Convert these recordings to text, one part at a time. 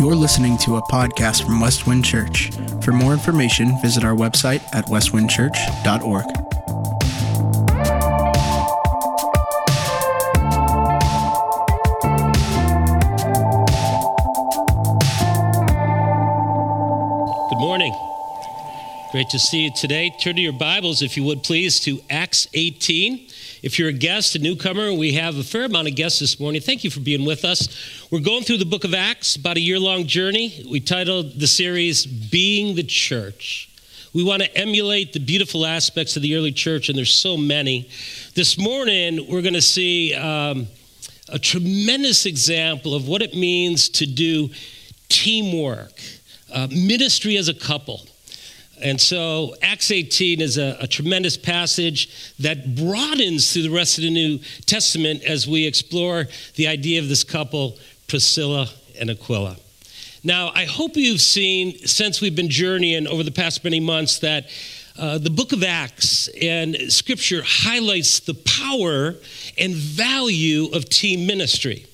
You're listening to a podcast from Westwind Church. For more information, visit our website at westwindchurch.org. Good morning. Great to see you today. Turn to your Bibles, if you would please, to Acts 18. If you're a guest, a newcomer, we have a fair amount of guests this morning. Thank you for being with us. We're going through the book of Acts, about a year long journey. We titled the series Being the Church. We want to emulate the beautiful aspects of the early church, and there's so many. This morning, we're going to see um, a tremendous example of what it means to do teamwork, uh, ministry as a couple. And so Acts 18 is a, a, tremendous passage that broadens through the rest of the New Testament as we explore the idea of this couple, Priscilla and Aquila. Now, I hope you've seen, since we've been journeying over the past many months, that uh, the book of Acts and scripture highlights the power and value of team ministry.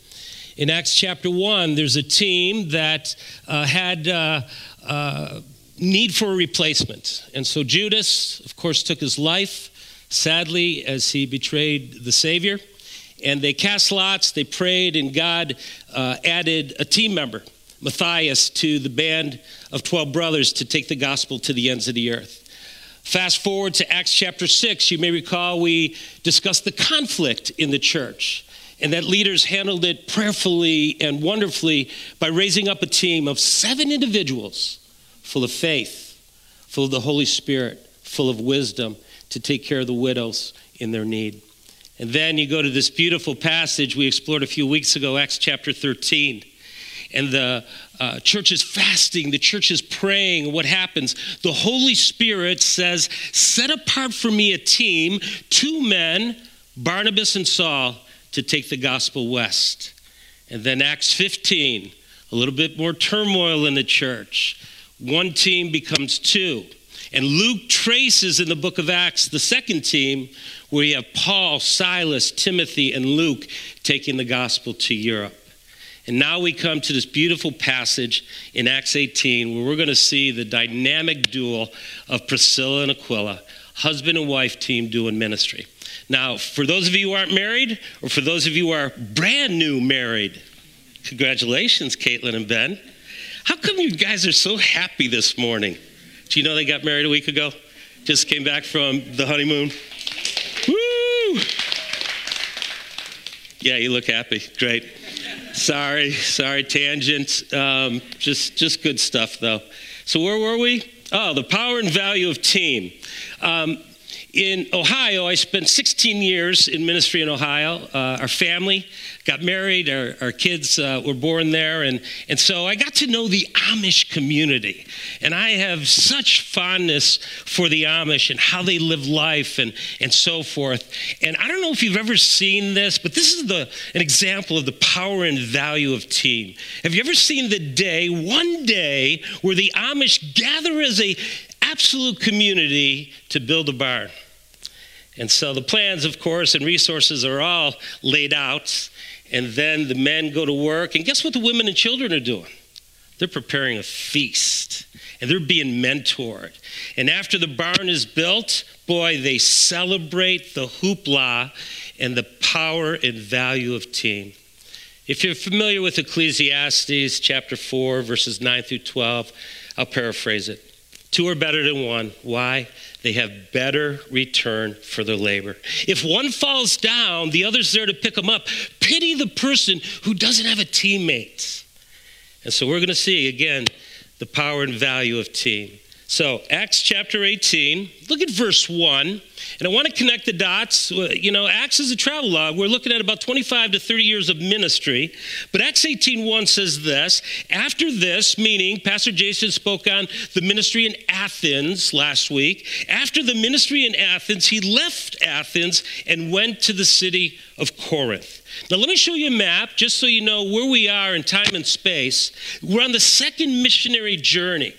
In Acts chapter 1, there's a team that uh, had. Uh, uh need for a replacement. And so Judas, of course, took his life, sadly, as he betrayed the Savior. And they cast lots, they prayed, and God uh, added a team member, Matthias, to the band of 12 brothers to take the gospel to the ends of the earth. Fast forward to Acts chapter 6, you may recall we discussed the conflict in the church and that leaders handled it prayerfully and wonderfully by raising up a team of seven individuals full of faith, full of the Holy Spirit, full of wisdom to take care of the widows in their need. And then you go to this beautiful passage we explored a few weeks ago, Acts chapter 13. And the uh, church is fasting, the church is praying. What happens? The Holy Spirit says, Set apart for me a team, two men, Barnabas and Saul, to take the gospel west. And then Acts 15, a little bit more turmoil in the church one team becomes two. And Luke traces in the book of Acts the second team where you have Paul, Silas, Timothy, and Luke taking the gospel to Europe. And now we come to this beautiful passage in Acts 18 where we're going to see the dynamic duel of Priscilla and Aquila, husband and wife team doing ministry. Now, for those of you who aren't married, or for those of you who are brand new married, congratulations, Caitlin and Ben. How come you guys are so happy this morning? Do you know they got married a week ago? Just came back from the honeymoon. Woo! Yeah, you look happy. Great. Sorry, sorry, tangent. Um, just, just good stuff, though. So where were we? Oh, the power and value of team. Um, in Ohio, I spent 16 years in ministry in Ohio. Uh, our family got married, our, our kids uh, were born there, and, and so I got to know the Amish community. And I have such fondness for the Amish and how they live life and, and so forth. And I don't know if you've ever seen this, but this is the, an example of the power and value of team. Have you ever seen the day, one day, where the Amish gather as a absolute community to build a barn? And so the plans, of course, and resources are all laid out. And then the men go to work. And guess what the women and children are doing? They're preparing a feast and they're being mentored. And after the barn is built, boy, they celebrate the hoopla and the power and value of team. If you're familiar with Ecclesiastes chapter 4, verses 9 through 12, I'll paraphrase it. Two are better than one. Why? They have better return for their labor. If one falls down, the other's there to pick them up. Pity the person who doesn't have a teammate. And so we're going to see again the power and value of team. So, Acts chapter 18, look at verse 1. And I want to connect the dots. You know, Acts is a travel log. We're looking at about 25 to 30 years of ministry. But Acts 18:1 says this, after this, meaning Pastor Jason spoke on the ministry in Athens last week. After the ministry in Athens, he left Athens and went to the city of Corinth. Now, let me show you a map just so you know where we are in time and space. We're on the second missionary journey.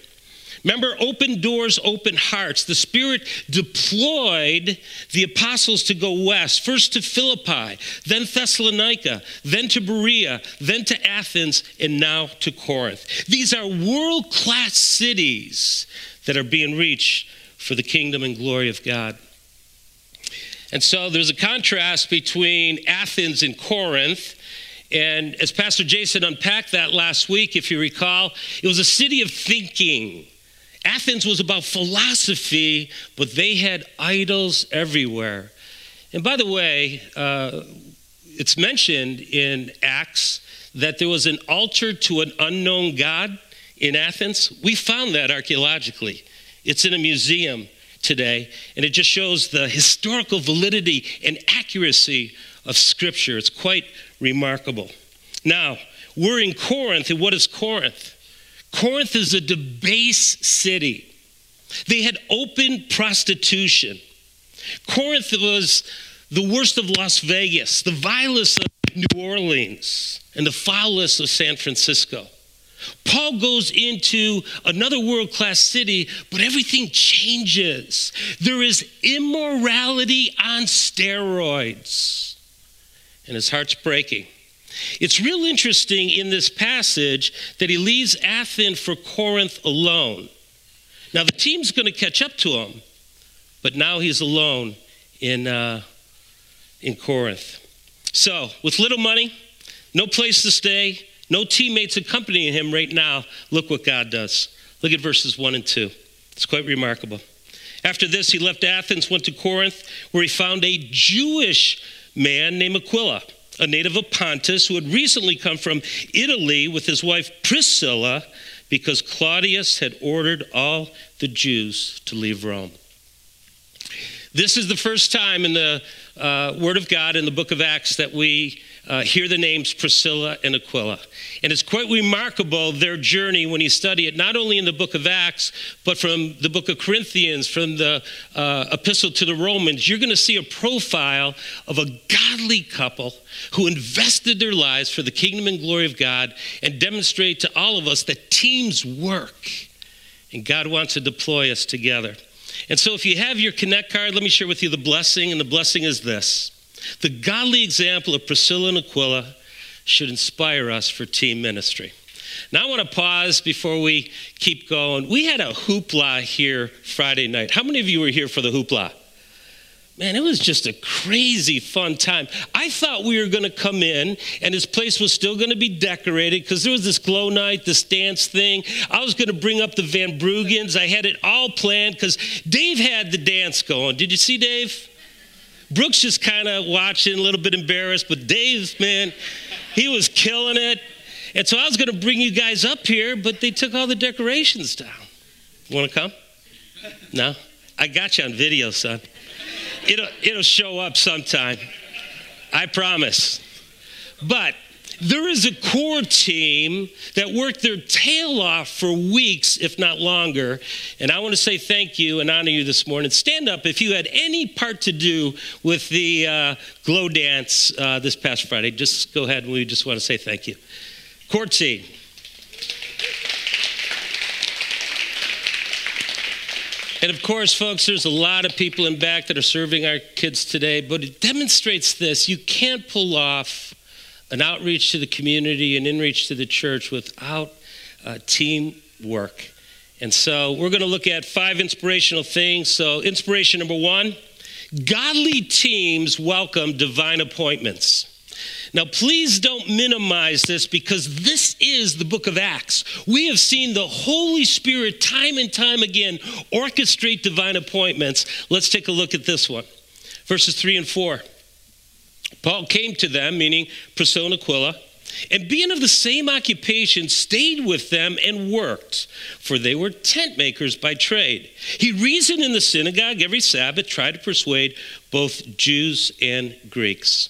Remember, open doors, open hearts. The Spirit deployed the apostles to go west, first to Philippi, then Thessalonica, then to Berea, then to Athens, and now to Corinth. These are world class cities that are being reached for the kingdom and glory of God. And so there's a contrast between Athens and Corinth. And as Pastor Jason unpacked that last week, if you recall, it was a city of thinking. Athens was about philosophy, but they had idols everywhere. And by the way, uh, it's mentioned in Acts that there was an altar to an unknown God in Athens. We found that archaeologically. It's in a museum today, and it just shows the historical validity and accuracy of Scripture. It's quite remarkable. Now, we're in Corinth, and what is Corinth? Corinth is a debased city. They had open prostitution. Corinth was the worst of Las Vegas, the vilest of New Orleans, and the foulest of San Francisco. Paul goes into another world class city, but everything changes. There is immorality on steroids, and his heart's breaking. It's real interesting in this passage that he leaves Athens for Corinth alone. Now, the team's going to catch up to him, but now he's alone in, uh, in Corinth. So, with little money, no place to stay, no teammates accompanying him right now, look what God does. Look at verses 1 and 2. It's quite remarkable. After this, he left Athens, went to Corinth, where he found a Jewish man named Aquila a native of Pontus, who had recently come from Italy with his wife Priscilla because Claudius had ordered all the Jews to leave Rome. This is the first time in the uh, Word of God in the book of Acts that we uh, hear the names Priscilla and Aquila. And it's quite remarkable their journey when you study it, not only in the book of Acts, but from the book of Corinthians, from the uh, epistle to the Romans. You're going to see a profile of a godly couple who invested their lives for the kingdom and glory of God and demonstrate to all of us that teams work. And God wants to deploy us together. And so, if you have your Connect card, let me share with you the blessing. And the blessing is this the godly example of Priscilla and Aquila should inspire us for team ministry. Now, I want to pause before we keep going. We had a hoopla here Friday night. How many of you were here for the hoopla? Man, it was just a crazy fun time. I thought we were going to come in and this place was still going to be decorated because there was this glow night, this dance thing. I was going to bring up the Van Bruggens. I had it all planned because Dave had the dance going. Did you see Dave? Brooks just kind of watching, a little bit embarrassed, but Dave, man, he was killing it. And so I was going to bring you guys up here, but they took all the decorations down. Want to come? No? I got you on video, son. It'll, it'll show up sometime. I promise. But there is a core team that worked their tail off for weeks, if not longer. And I want to say thank you and honor you this morning. Stand up if you had any part to do with the uh, glow dance uh, this past Friday. Just go ahead and we just want to say thank you. Core team. And of course, folks, there's a lot of people in back that are serving our kids today, but it demonstrates this. You can't pull off an outreach to the community an inreach to the church without uh, teamwork. And so we're going to look at five inspirational things. So, inspiration number one godly teams welcome divine appointments. Now, please don't minimize this because this is the book of Acts. We have seen the Holy Spirit time and time again orchestrate divine appointments. Let's take a look at this one. Verses 3 and 4. Paul came to them, meaning Priscilla and Aquila, and being of the same occupation, stayed with them and worked, for they were tent makers by trade. He reasoned in the synagogue every Sabbath, tried to persuade both Jews and Greeks.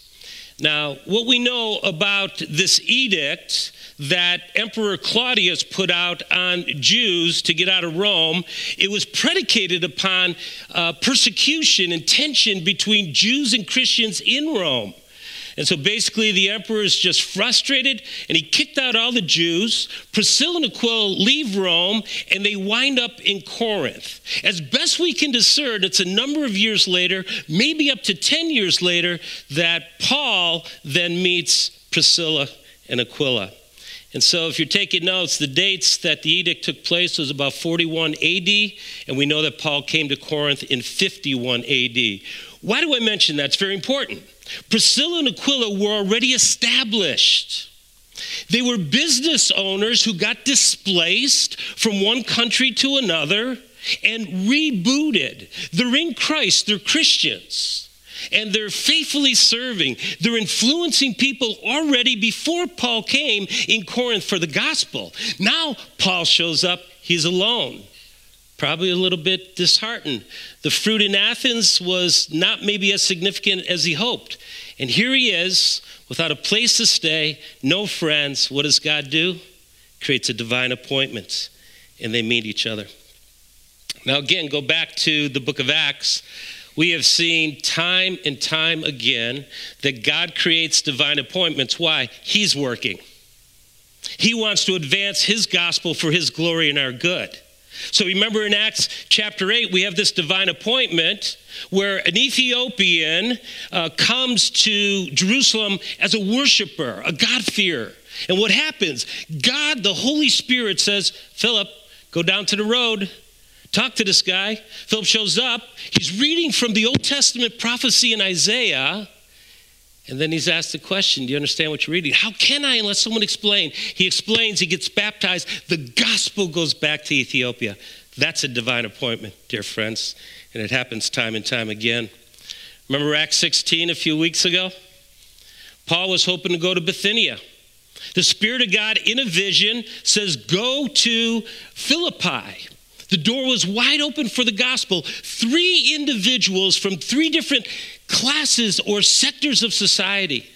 Now, what we know about this edict that Emperor Claudius put out on Jews to get out of Rome, it was predicated upon uh, persecution and tension between Jews and Christians in Rome. And so basically, the emperor is just frustrated and he kicked out all the Jews. Priscilla and Aquila leave Rome and they wind up in Corinth. As best we can discern, it's a number of years later, maybe up to 10 years later, that Paul then meets Priscilla and Aquila. And so, if you're taking notes, the dates that the edict took place was about 41 AD, and we know that Paul came to Corinth in 51 AD. Why do I mention that? It's very important. Priscilla and Aquila were already established. They were business owners who got displaced from one country to another and rebooted. They're in Christ, they're Christians. And they're faithfully serving. They're influencing people already before Paul came in Corinth for the gospel. Now Paul shows up, he's alone probably a little bit disheartened. The fruit in Athens was not maybe as significant as he hoped. And here he is, without a place to stay, no friends. What does God do? Creates a divine appointment, and they meet each other. Now, again, go back to the book of Acts. We have seen time and time again that God creates divine appointments. Why? He's working. He wants to advance his gospel for his glory and our good. So remember in Acts chapter 8, we have this divine appointment where an Ethiopian uh, comes to Jerusalem as a worshiper, a God-fearer. And what happens? God, the Holy Spirit, says, Philip, go down to the road, talk to this guy. Philip shows up. He's reading from the Old Testament prophecy in Isaiah. And then he's asked the question Do you understand what you're reading? How can I unless someone explain? He explains, he gets baptized. The gospel goes back to Ethiopia. That's a divine appointment, dear friends. And it happens time and time again. Remember Acts 16 a few weeks ago? Paul was hoping to go to Bithynia. The Spirit of God, in a vision, says, Go to Philippi. The door was wide open for the gospel. Three individuals from three different classes or sectors of society.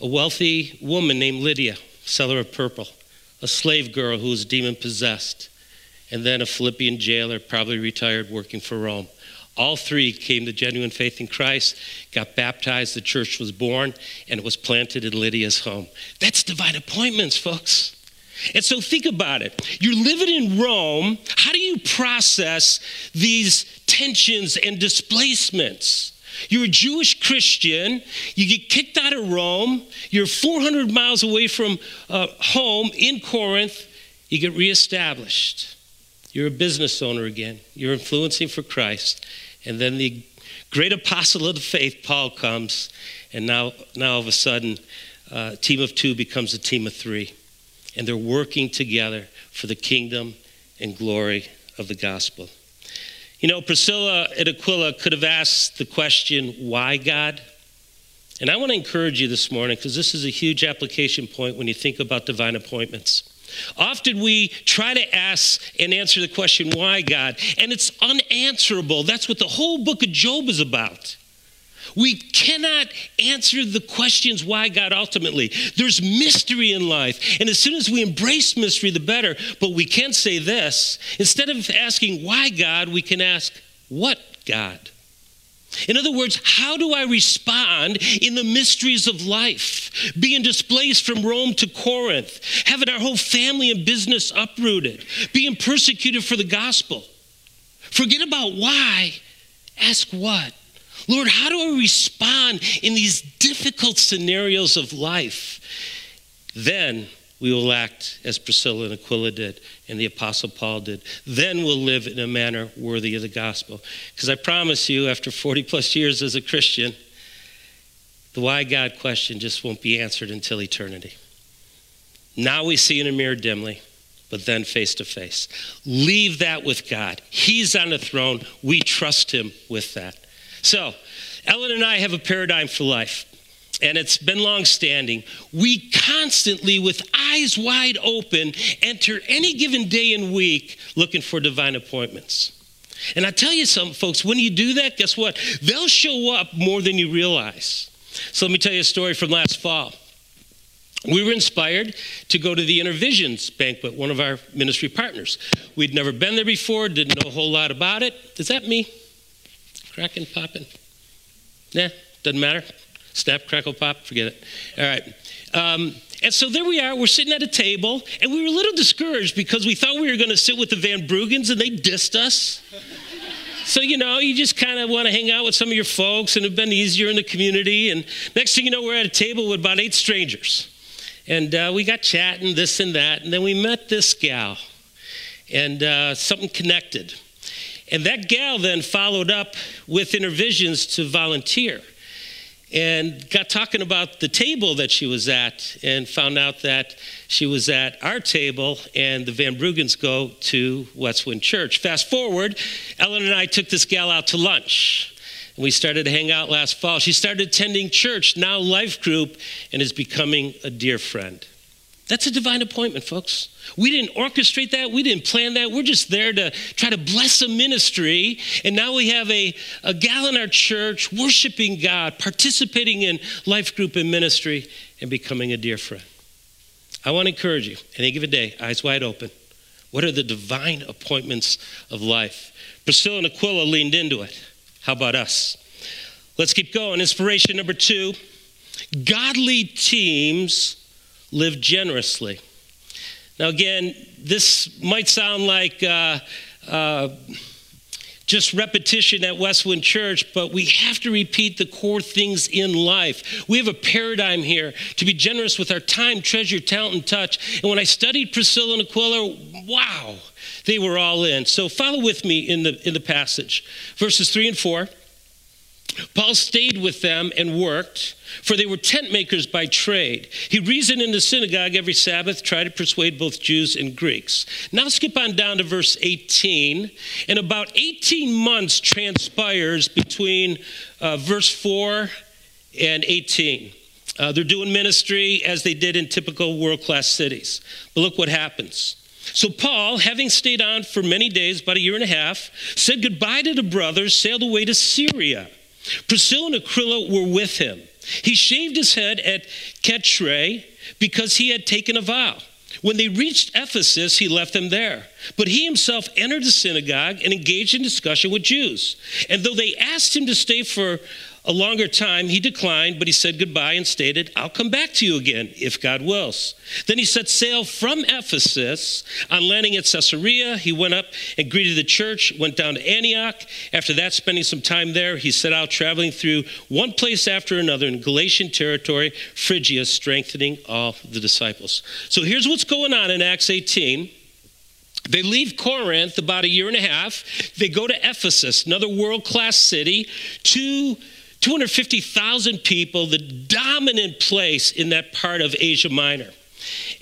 A wealthy woman named Lydia, seller of purple, a slave girl who was demon possessed, and then a Philippian jailer, probably retired, working for Rome. All three came to genuine faith in Christ, got baptized, the church was born, and it was planted in Lydia's home. That's divine appointments, folks. And so think about it. You're living in Rome. How do you process these tensions and displacements? You're a Jewish Christian. You get kicked out of Rome. You're 400 miles away from uh, home in Corinth. You get reestablished. You're a business owner again. You're influencing for Christ. And then the great apostle of the faith, Paul, comes. And now, now all of a sudden, uh, team of two becomes a team of three and they're working together for the kingdom and glory of the gospel. You know, Priscilla and Aquila could have asked the question, Why God? And I want to encourage you this morning because this is a huge application point when you think about divine appointments. Often we try to ask and answer the question, Why God? And it's unanswerable. That's what the whole book of Job is about. We cannot answer the questions why God ultimately. There's mystery in life. And as soon as we embrace mystery, the better. But we can say this instead of asking why God, we can ask what God? In other words, how do I respond in the mysteries of life? Being displaced from Rome to Corinth, having our whole family and business uprooted, being persecuted for the gospel. Forget about why, ask what. Lord, how do I respond in these difficult scenarios of life? Then we will act as Priscilla and Aquila did and the Apostle Paul did. Then we'll live in a manner worthy of the gospel. Because I promise you, after 40 plus years as a Christian, the why God question just won't be answered until eternity. Now we see in a mirror dimly, but then face to face. Leave that with God. He's on the throne. We trust Him with that. So, Ellen and I have a paradigm for life, and it's been long standing. We constantly, with eyes wide open, enter any given day and week looking for divine appointments. And I tell you something, folks, when you do that, guess what? They'll show up more than you realize. So let me tell you a story from last fall. We were inspired to go to the Inner Visions banquet, one of our ministry partners. We'd never been there before, didn't know a whole lot about it. Is that me? Cracking, popping? Nah, doesn't matter. Snap, crackle, pop, forget it. All right. Um, and so there we are, we're sitting at a table, and we were a little discouraged because we thought we were going to sit with the Van Bruggens and they dissed us. so, you know, you just kind of want to hang out with some of your folks and have been easier in the community. And next thing you know, we're at a table with about eight strangers. And uh, we got chatting, this and that. And then we met this gal, and uh, something connected. And that gal then followed up with Intervisions to volunteer and got talking about the table that she was at and found out that she was at our table and the Van Bruggens go to Westwind Church. Fast forward, Ellen and I took this gal out to lunch. And we started to hang out last fall. She started attending church, now life group, and is becoming a dear friend. That's a divine appointment, folks. We didn't orchestrate that. We didn't plan that. We're just there to try to bless a ministry. And now we have a, a gal in our church worshiping God, participating in life group and ministry, and becoming a dear friend. I want to encourage you, any given day, eyes wide open. What are the divine appointments of life? Priscilla and Aquila leaned into it. How about us? Let's keep going. Inspiration number two godly teams live generously. Now, again, this might sound like uh, uh, just repetition at Westwind Church, but we have to repeat the core things in life. We have a paradigm here to be generous with our time, treasure, talent, and touch. And when I studied Priscilla and Aquila, wow, they were all in. So follow with me in the, in the passage. Verses 3 and 4. Paul stayed with them and worked, for they were tent makers by trade. He reasoned in the synagogue every Sabbath, tried to persuade both Jews and Greeks. Now skip on down to verse 18. And about 18 months transpires between uh, verse 4 and 18. Uh, they're doing ministry as they did in typical world class cities. But look what happens. So, Paul, having stayed on for many days, about a year and a half, said goodbye to the brothers, sailed away to Syria. Priscilla and Aquila were with him. He shaved his head at Cenchreae because he had taken a vow. When they reached Ephesus, he left them there. But he himself entered the synagogue and engaged in discussion with Jews. And though they asked him to stay for a longer time, he declined, but he said goodbye and stated, I'll come back to you again if God wills. Then he set sail from Ephesus. On landing at Caesarea, he went up and greeted the church, went down to Antioch. After that, spending some time there, he set out traveling through one place after another in Galatian territory, Phrygia, strengthening all the disciples. So here's what's going on in Acts 18. They leave Corinth about a year and a half. They go to Ephesus, another world class city, two 250,000 people, the dominant place in that part of Asia Minor.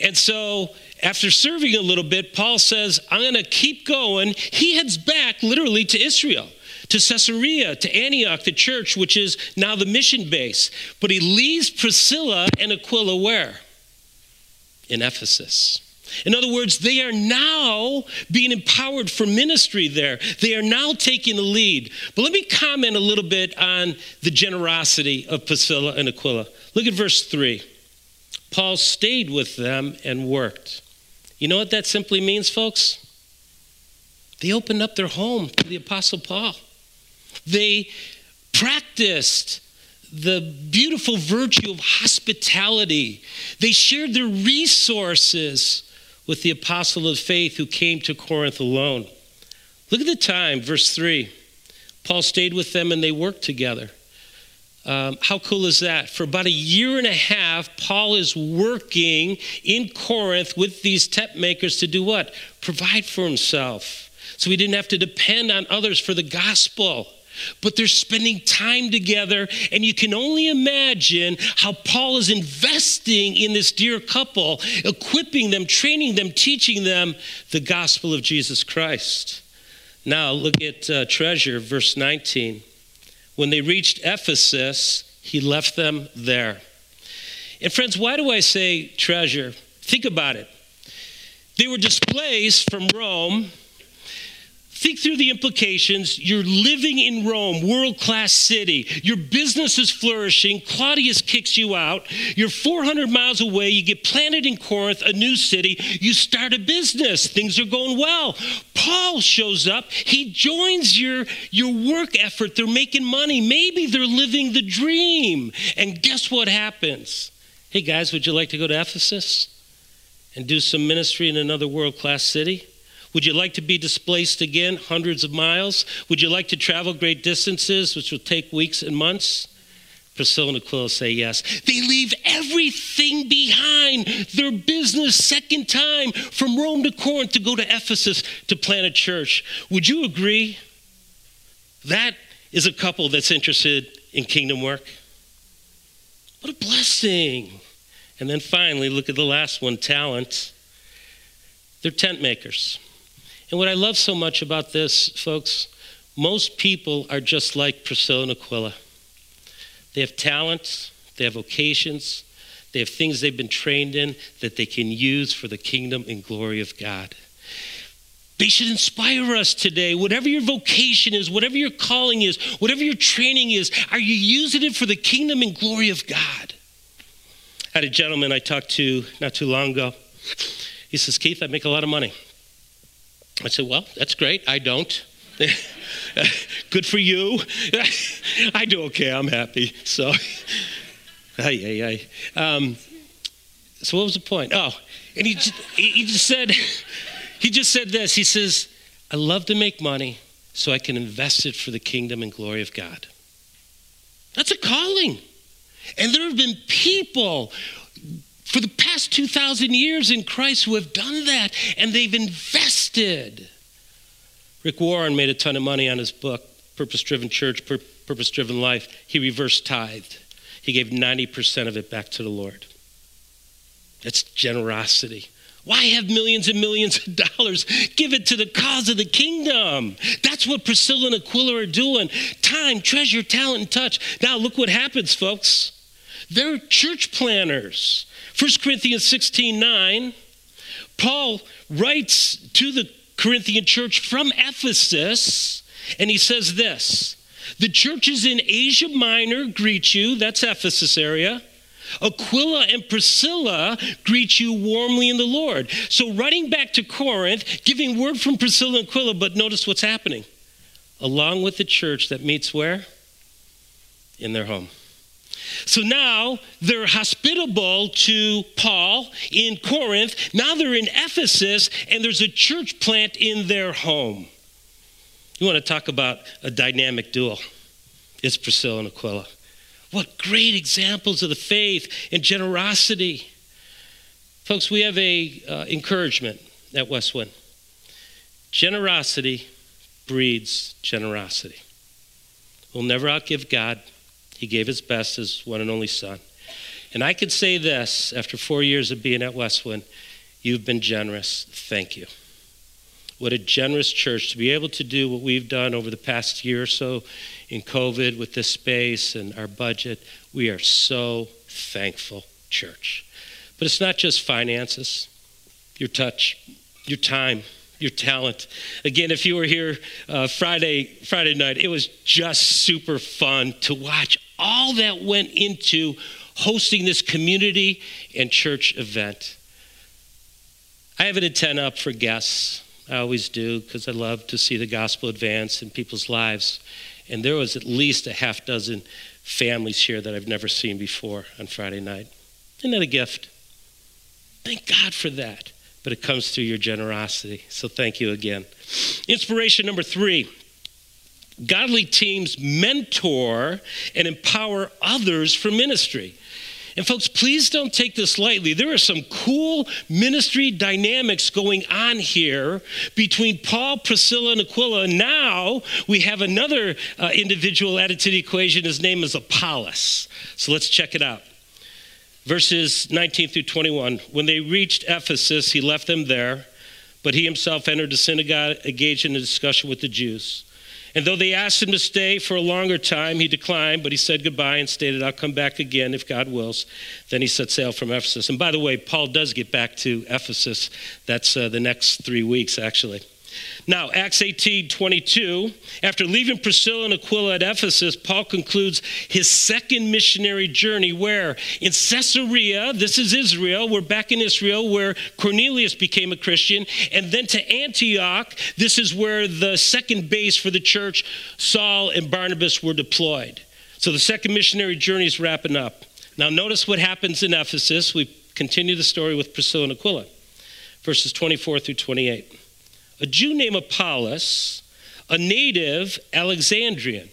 And so, after serving a little bit, Paul says, I'm going to keep going. He heads back literally to Israel, to Caesarea, to Antioch, the church, which is now the mission base. But he leaves Priscilla and Aquila where? In Ephesus. In other words, they are now being empowered for ministry there. They are now taking the lead. But let me comment a little bit on the generosity of Priscilla and Aquila. Look at verse 3. Paul stayed with them and worked. You know what that simply means, folks? They opened up their home to the Apostle Paul. They practiced the beautiful virtue of hospitality. They shared their resources with the apostle of faith who came to Corinth alone. Look at the time, verse 3. Paul stayed with them and they worked together. Um, how cool is that? For about a year and a half, Paul is working in Corinth with these tent makers to do what? Provide for himself. So he didn't have to depend on others for the gospel but they're spending time together. And you can only imagine how Paul is investing in this dear couple, equipping them, training them, teaching them the gospel of Jesus Christ. Now, look at uh, treasure, verse 19. When they reached Ephesus, he left them there. And, friends, why do I say treasure? Think about it. They were displaced from Rome Think through the implications. You're living in Rome, world class city. Your business is flourishing. Claudius kicks you out. You're 400 miles away. You get planted in Corinth, a new city. You start a business. Things are going well. Paul shows up. He joins your, your work effort. They're making money. Maybe they're living the dream. And guess what happens? Hey, guys, would you like to go to Ephesus and do some ministry in another world class city? Would you like to be displaced again, hundreds of miles? Would you like to travel great distances, which will take weeks and months? Priscilla and Aquila say yes. They leave everything behind, their business, second time, from Rome to Corinth to go to Ephesus to plant a church. Would you agree? That is a couple that's interested in kingdom work. What a blessing. And then finally, look at the last one talent. They're tent makers. And what I love so much about this, folks, most people are just like Priscilla and Aquila. They have talents, they have vocations, they have things they've been trained in that they can use for the kingdom and glory of God. They should inspire us today. Whatever your vocation is, whatever your calling is, whatever your training is, are you using it for the kingdom and glory of God? I had a gentleman I talked to not too long ago. He says, Keith, I make a lot of money. I said, Well, that's great. I don't. Good for you. I do okay. I'm happy. So, ay, ay, ay. Um, so what was the point? Oh, and he, he just said, he just said this. He says, I love to make money so I can invest it for the kingdom and glory of God. That's a calling. And there have been people for the past 2,000 years in Christ who have done that, and they've invested. Rick Warren made a ton of money on his book, Purpose Driven Church, Pur- Purpose Driven Life. He reversed tithed, he gave 90% of it back to the Lord. That's generosity. Why have millions and millions of dollars? Give it to the cause of the kingdom. That's what Priscilla and Aquila are doing. Time, treasure, talent, and touch. Now, look what happens, folks. They're church planners. 1 Corinthians 16 9, Paul writes to the Corinthian church from Ephesus, and he says this The churches in Asia Minor greet you, that's Ephesus area. Aquila and Priscilla greet you warmly in the Lord. So, writing back to Corinth, giving word from Priscilla and Aquila, but notice what's happening. Along with the church that meets where? In their home. So now they're hospitable to Paul in Corinth. Now they're in Ephesus, and there's a church plant in their home. You want to talk about a dynamic duo? It's Priscilla and Aquila. What great examples of the faith and generosity. Folks, we have a uh, encouragement at Westwind. Generosity breeds generosity. We'll never outgive God. He gave his best, his one and only son. And I could say this after four years of being at Westwind you've been generous. Thank you. What a generous church to be able to do what we've done over the past year or so in COVID with this space and our budget. We are so thankful, church. But it's not just finances, your touch, your time your talent. Again, if you were here uh, Friday Friday night, it was just super fun to watch all that went into hosting this community and church event. I have an antenna up for guests. I always do because I love to see the gospel advance in people's lives. And there was at least a half dozen families here that I've never seen before on Friday night. Isn't that a gift? Thank God for that but it comes through your generosity. So thank you again. Inspiration number three godly teams mentor and empower others for ministry. And folks, please don't take this lightly. There are some cool ministry dynamics going on here between Paul, Priscilla, and Aquila. Now we have another uh, individual added to the equation. His name is Apollos. So let's check it out verses 19 through 21. When they reached Ephesus, he left them there, but he himself entered the synagogue, engaged in a discussion with the Jews. And though they asked him to stay for a longer time, he declined, but he said goodbye and stated, I'll come back again if God wills. Then he set sail from Ephesus. And by the way, Paul does get back to Ephesus. That's uh, the next three weeks, actually. Now, Acts 18 22, after leaving Priscilla and Aquila at Ephesus, Paul concludes his second missionary journey where? In Caesarea, this is Israel, we're back in Israel where Cornelius became a Christian, and then to Antioch, this is where the second base for the church, Saul and Barnabas were deployed. So the second missionary journey is wrapping up. Now, notice what happens in Ephesus. We continue the story with Priscilla and Aquila, verses 24 through 28 a Jew named Apollos, a native Alexandrian.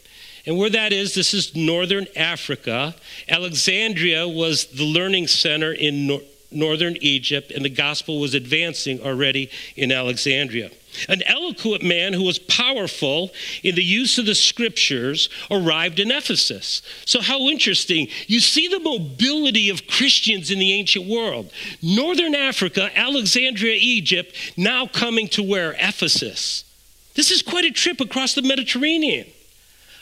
And where that is, this is northern Africa. Alexandria was the learning center in no- northern Egypt, and the gospel was advancing already in Alexandria. An eloquent man who was powerful in the use of the scriptures arrived in Ephesus. So, how interesting. You see the mobility of Christians in the ancient world. Northern Africa, Alexandria, Egypt, now coming to where? Ephesus. This is quite a trip across the Mediterranean.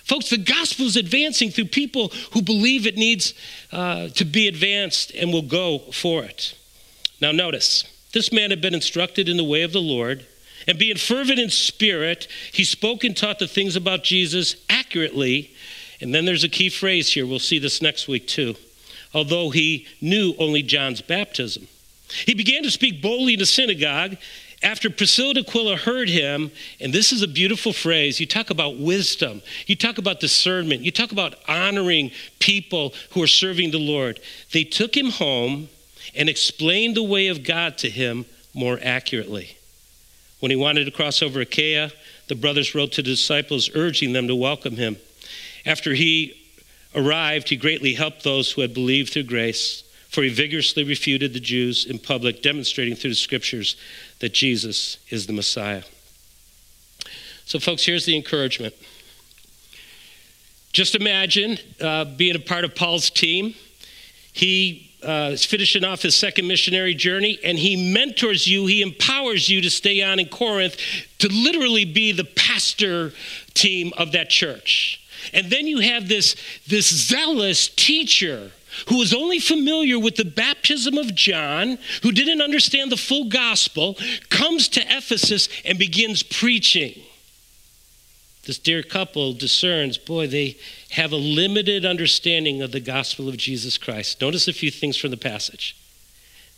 Folks, the gospel is advancing through people who believe it needs uh, to be advanced and will go for it. Now, notice this man had been instructed in the way of the Lord and being fervent in spirit, he spoke and taught the things about Jesus accurately. And then there's a key phrase here. We'll see this next week too. Although he knew only John's baptism, he began to speak boldly in the synagogue. After Priscilla and Aquila heard him, and this is a beautiful phrase, you talk about wisdom, you talk about discernment, you talk about honoring people who are serving the Lord. They took him home and explained the way of God to him more accurately. When he wanted to cross over Achaia, the brothers wrote to the disciples urging them to welcome him. After he arrived, he greatly helped those who had believed through grace, for he vigorously refuted the Jews in public, demonstrating through the scriptures that Jesus is the Messiah. So, folks, here's the encouragement. Just imagine uh, being a part of Paul's team. He uh, is finishing off his second missionary journey, and he mentors you, he empowers you to stay on in Corinth to literally be the pastor team of that church. And then you have this, this zealous teacher who was only familiar with the baptism of John, who didn't understand the full gospel, comes to Ephesus and begins preaching. This dear couple discerns, boy, they have a limited understanding of the gospel of Jesus Christ. Notice a few things from the passage.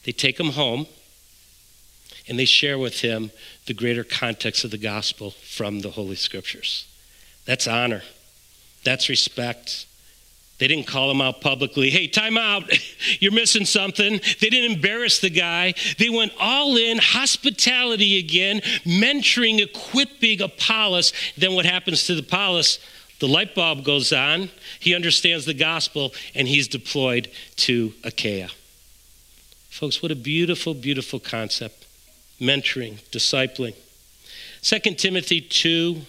They take him home and they share with him the greater context of the gospel from the Holy Scriptures. That's honor, that's respect, they didn't call him out publicly. Hey, time out. You're missing something. They didn't embarrass the guy. They went all in, hospitality again, mentoring, equipping Apollos. Then what happens to the Apollos? The light bulb goes on. He understands the gospel and he's deployed to Achaia. Folks, what a beautiful, beautiful concept. Mentoring, discipling. 2 Timothy 2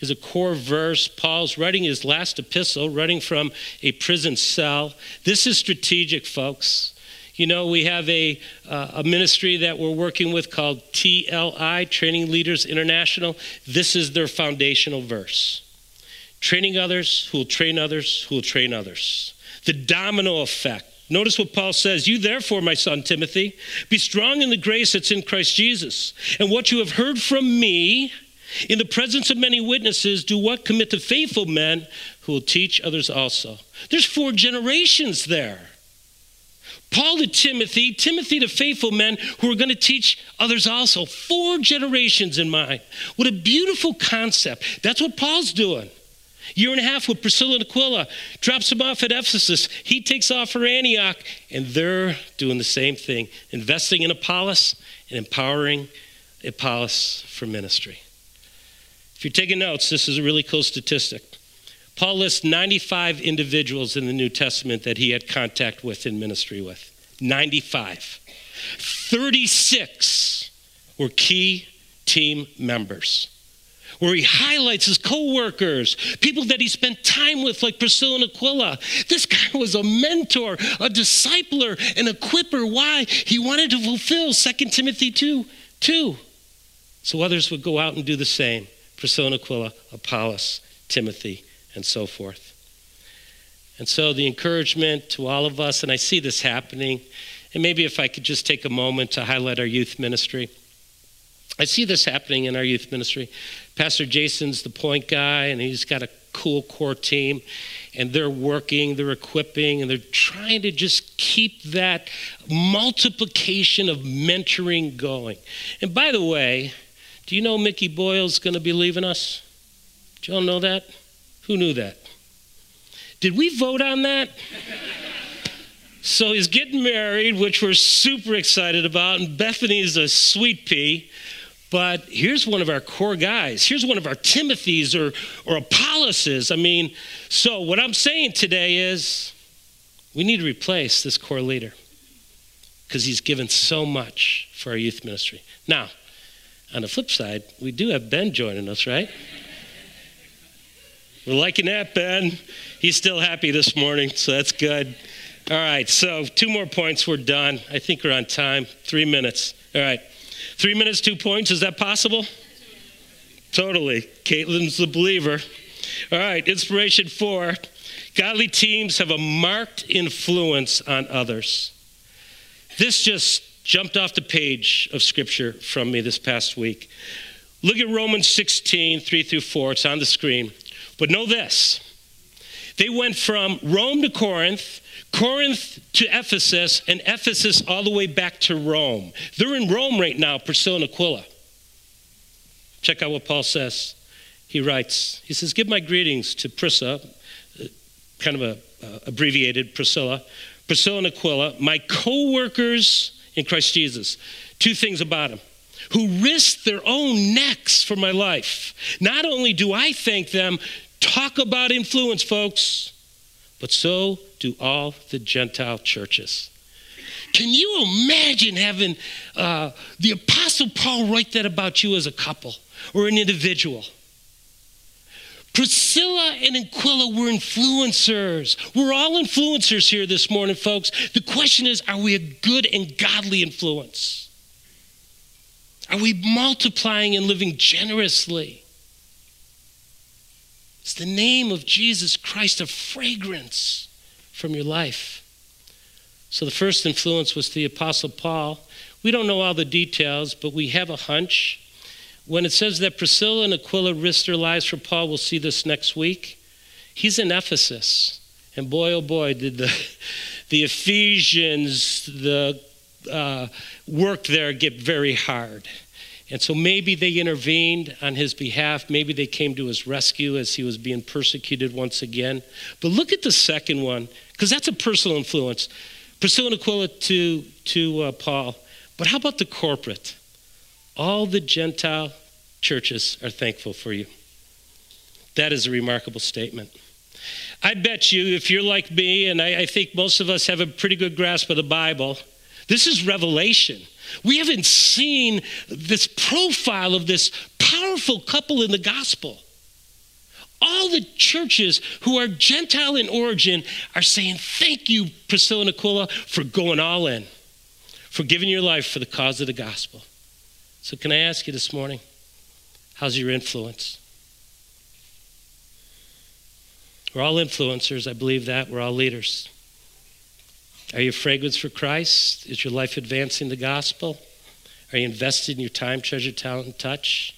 is a core verse. Paul's writing his last epistle, writing from a prison cell. This is strategic, folks. You know, we have a, uh, a ministry that we're working with called TLI, Training Leaders International. This is their foundational verse training others who will train others who will train others. The domino effect. Notice what Paul says You, therefore, my son Timothy, be strong in the grace that's in Christ Jesus. And what you have heard from me, in the presence of many witnesses, do what? Commit to faithful men who will teach others also. There's four generations there. Paul to Timothy, Timothy to faithful men who are going to teach others also. Four generations in mind. What a beautiful concept. That's what Paul's doing. Year and a half with Priscilla and Aquila, drops them off at Ephesus. He takes off for Antioch, and they're doing the same thing, investing in Apollos and empowering Apollos for ministry. If you're taking notes, this is a really cool statistic. Paul lists 95 individuals in the New Testament that he had contact with in ministry with. 95. 36 were key team members where he highlights his co-workers, people that he spent time with, like Priscilla and Aquila. This guy was a mentor, a discipler, an equiper. Why? He wanted to fulfill 2 Timothy 2, 2. So others would go out and do the same. Priscilla and Aquila, Apollos, Timothy, and so forth. And so the encouragement to all of us, and I see this happening, and maybe if I could just take a moment to highlight our youth ministry. I see this happening in our youth ministry. Pastor Jason's the point guy, and he's got a cool core team, and they're working, they're equipping, and they're trying to just keep that multiplication of mentoring going. And by the way, do you know Mickey Boyle's going to be leaving us? Do you all know that? Who knew that? Did we vote on that? so he's getting married, which we're super excited about, and Bethany's a sweet pea. But here's one of our core guys. Here's one of our Timothys or, or Apolloses. I mean, so what I'm saying today is we need to replace this core leader because he's given so much for our youth ministry. Now, on the flip side, we do have Ben joining us, right? We're liking that, Ben. He's still happy this morning, so that's good. All right, so two more points, we're done. I think we're on time. Three minutes. All right. Three minutes, two points. Is that possible? Totally. Caitlin's the believer. All right, inspiration four godly teams have a marked influence on others. This just jumped off the page of scripture from me this past week. Look at Romans 16, 3 through 4. It's on the screen. But know this they went from Rome to Corinth, Corinth to Ephesus, and Ephesus all the way back to Rome. They're in Rome right now, Priscilla and Aquila. Check out what Paul says. He writes, he says, Give my greetings to Priscilla, uh, kind of a uh, abbreviated Priscilla, Priscilla and Aquila, my co workers in Christ Jesus. Two things about them who risked their own necks for my life. Not only do I thank them, talk about influence, folks but so do all the Gentile churches. Can you imagine having uh, the Apostle Paul write that about you as a couple or an individual? Priscilla and Aquila were influencers. We're all influencers here this morning, folks. The question is are we a good and godly influence? Are we multiplying and living generously? Is the name of Jesus Christ a fragrance from your life? So the first influence was the Apostle Paul. We don't know all the details, but we have a hunch. When it says that Priscilla and Aquila risked their lives for Paul, we'll see this next week. He's in Ephesus. And boy, oh boy, did the, the Ephesians, the uh, work there get very hard. And so maybe they intervened on his behalf. Maybe they came to his rescue as he was being persecuted once again. But look at the second one, because that's a personal influence. Priscilla and Aquila to, to uh, Paul. But how about the corporate? All the Gentile churches are thankful for you. That is a remarkable statement. I bet you, if you're like me, and I, I think most of us have a pretty good grasp of the Bible, this is revelation. We haven't seen this profile of this powerful couple in the gospel. All the churches who are Gentile in origin are saying, Thank you, Priscilla and Aquila, for going all in, for giving your life for the cause of the gospel. So, can I ask you this morning, how's your influence? We're all influencers, I believe that. We're all leaders. Are you a fragrance for Christ? Is your life advancing the gospel? Are you invested in your time, treasure, talent, and touch?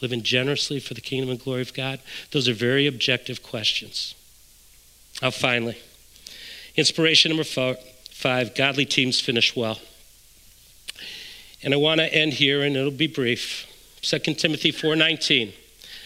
Living generously for the kingdom and glory of God? Those are very objective questions. Now, finally, inspiration number four, five godly teams finish well. And I want to end here, and it'll be brief. 2 Timothy 4.19.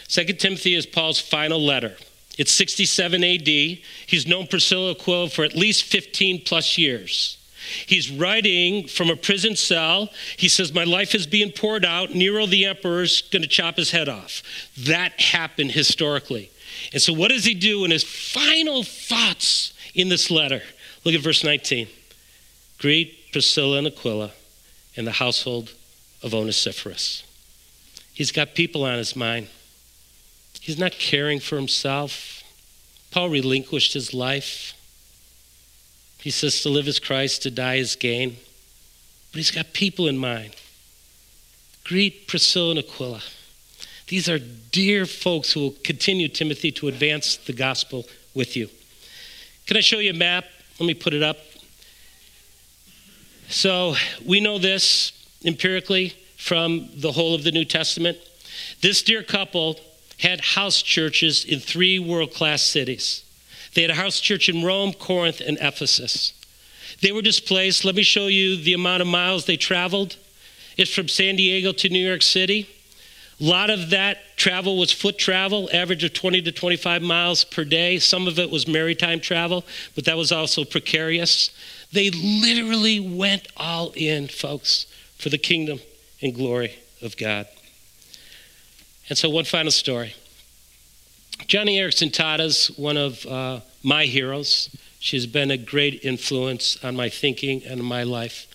2 Timothy is Paul's final letter. It's 67 AD. He's known Priscilla Aquila for at least 15 plus years. He's writing from a prison cell. He says, My life is being poured out. Nero the emperor is going to chop his head off. That happened historically. And so, what does he do in his final thoughts in this letter? Look at verse 19. Greet Priscilla and Aquila and the household of Onesiphorus. He's got people on his mind. He's not caring for himself. Paul relinquished his life. He says to live as Christ, to die as gain. But he's got people in mind. Greet Priscilla and Aquila. These are dear folks who will continue, Timothy, to advance the gospel with you. Can I show you a map? Let me put it up. So we know this empirically from the whole of the New Testament. This dear couple had house churches in three world class cities. They had a house church in Rome, Corinth, and Ephesus. They were displaced. Let me show you the amount of miles they traveled. It's from San Diego to New York City. A lot of that travel was foot travel, average of 20 to 25 miles per day. Some of it was maritime travel, but that was also precarious. They literally went all in, folks, for the kingdom and glory of God. And so, one final story. Joni Eareckson Tada is one of uh, my heroes. She's been a great influence on my thinking and my life.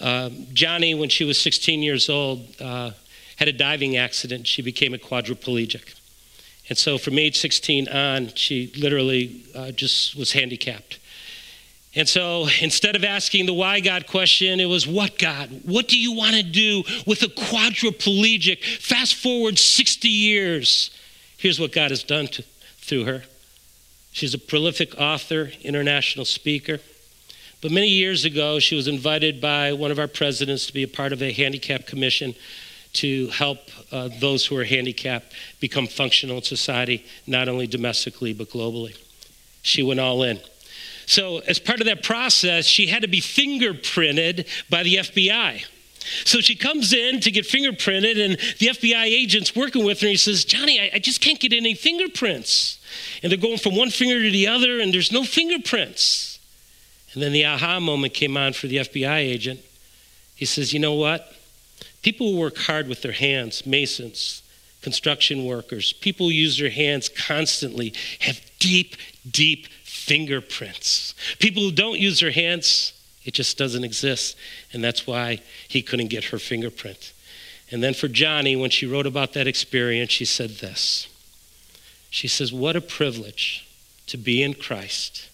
Uh, Joni, when she was 16 years old, uh, had a diving accident. She became a quadriplegic. And so from age 16 on, she literally uh, just was handicapped. And so instead of asking the why God question, it was what God? What do you want to do with a quadriplegic? Fast forward 60 years. Here's what God has done to, through her. She's a prolific author, international speaker. But many years ago, she was invited by one of our presidents to be a part of a handicap commission to help uh, those who are handicapped become functional in society, not only domestically, but globally. She went all in. So, as part of that process, she had to be fingerprinted by the FBI. So she comes in to get fingerprinted, and the FBI agent's working with her, and he says, Joni, I, I just can't get any fingerprints. And they're going from one finger to the other, and there's no fingerprints. And then the aha moment came on for the FBI agent. He says, You know what? People who work hard with their hands, masons, construction workers, people who use their hands constantly, have deep, deep fingerprints. People who don't use their hands, it just doesn't exist. And that's why he couldn't get her fingerprint. And then for Joni, when she wrote about that experience, she said this. She says, What a privilege to be in Christ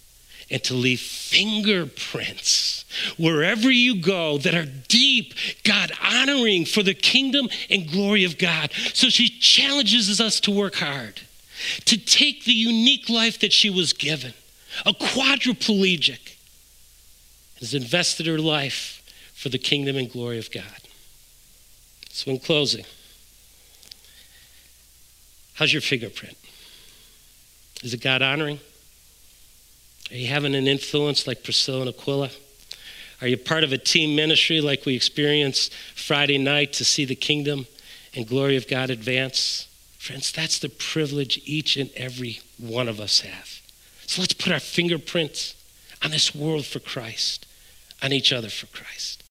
and to leave fingerprints wherever you go that are deep, God honoring for the kingdom and glory of God. So she challenges us to work hard, to take the unique life that she was given, a quadriplegic, has invested her life for the kingdom and glory of God. So, in closing, how's your fingerprint? Is it God honoring? Are you having an influence like Priscilla and Aquila? Are you part of a team ministry like we experienced Friday night to see the kingdom and glory of God advance? Friends, that's the privilege each and every one of us have. So let's put our fingerprints on this world for Christ, on each other for Christ.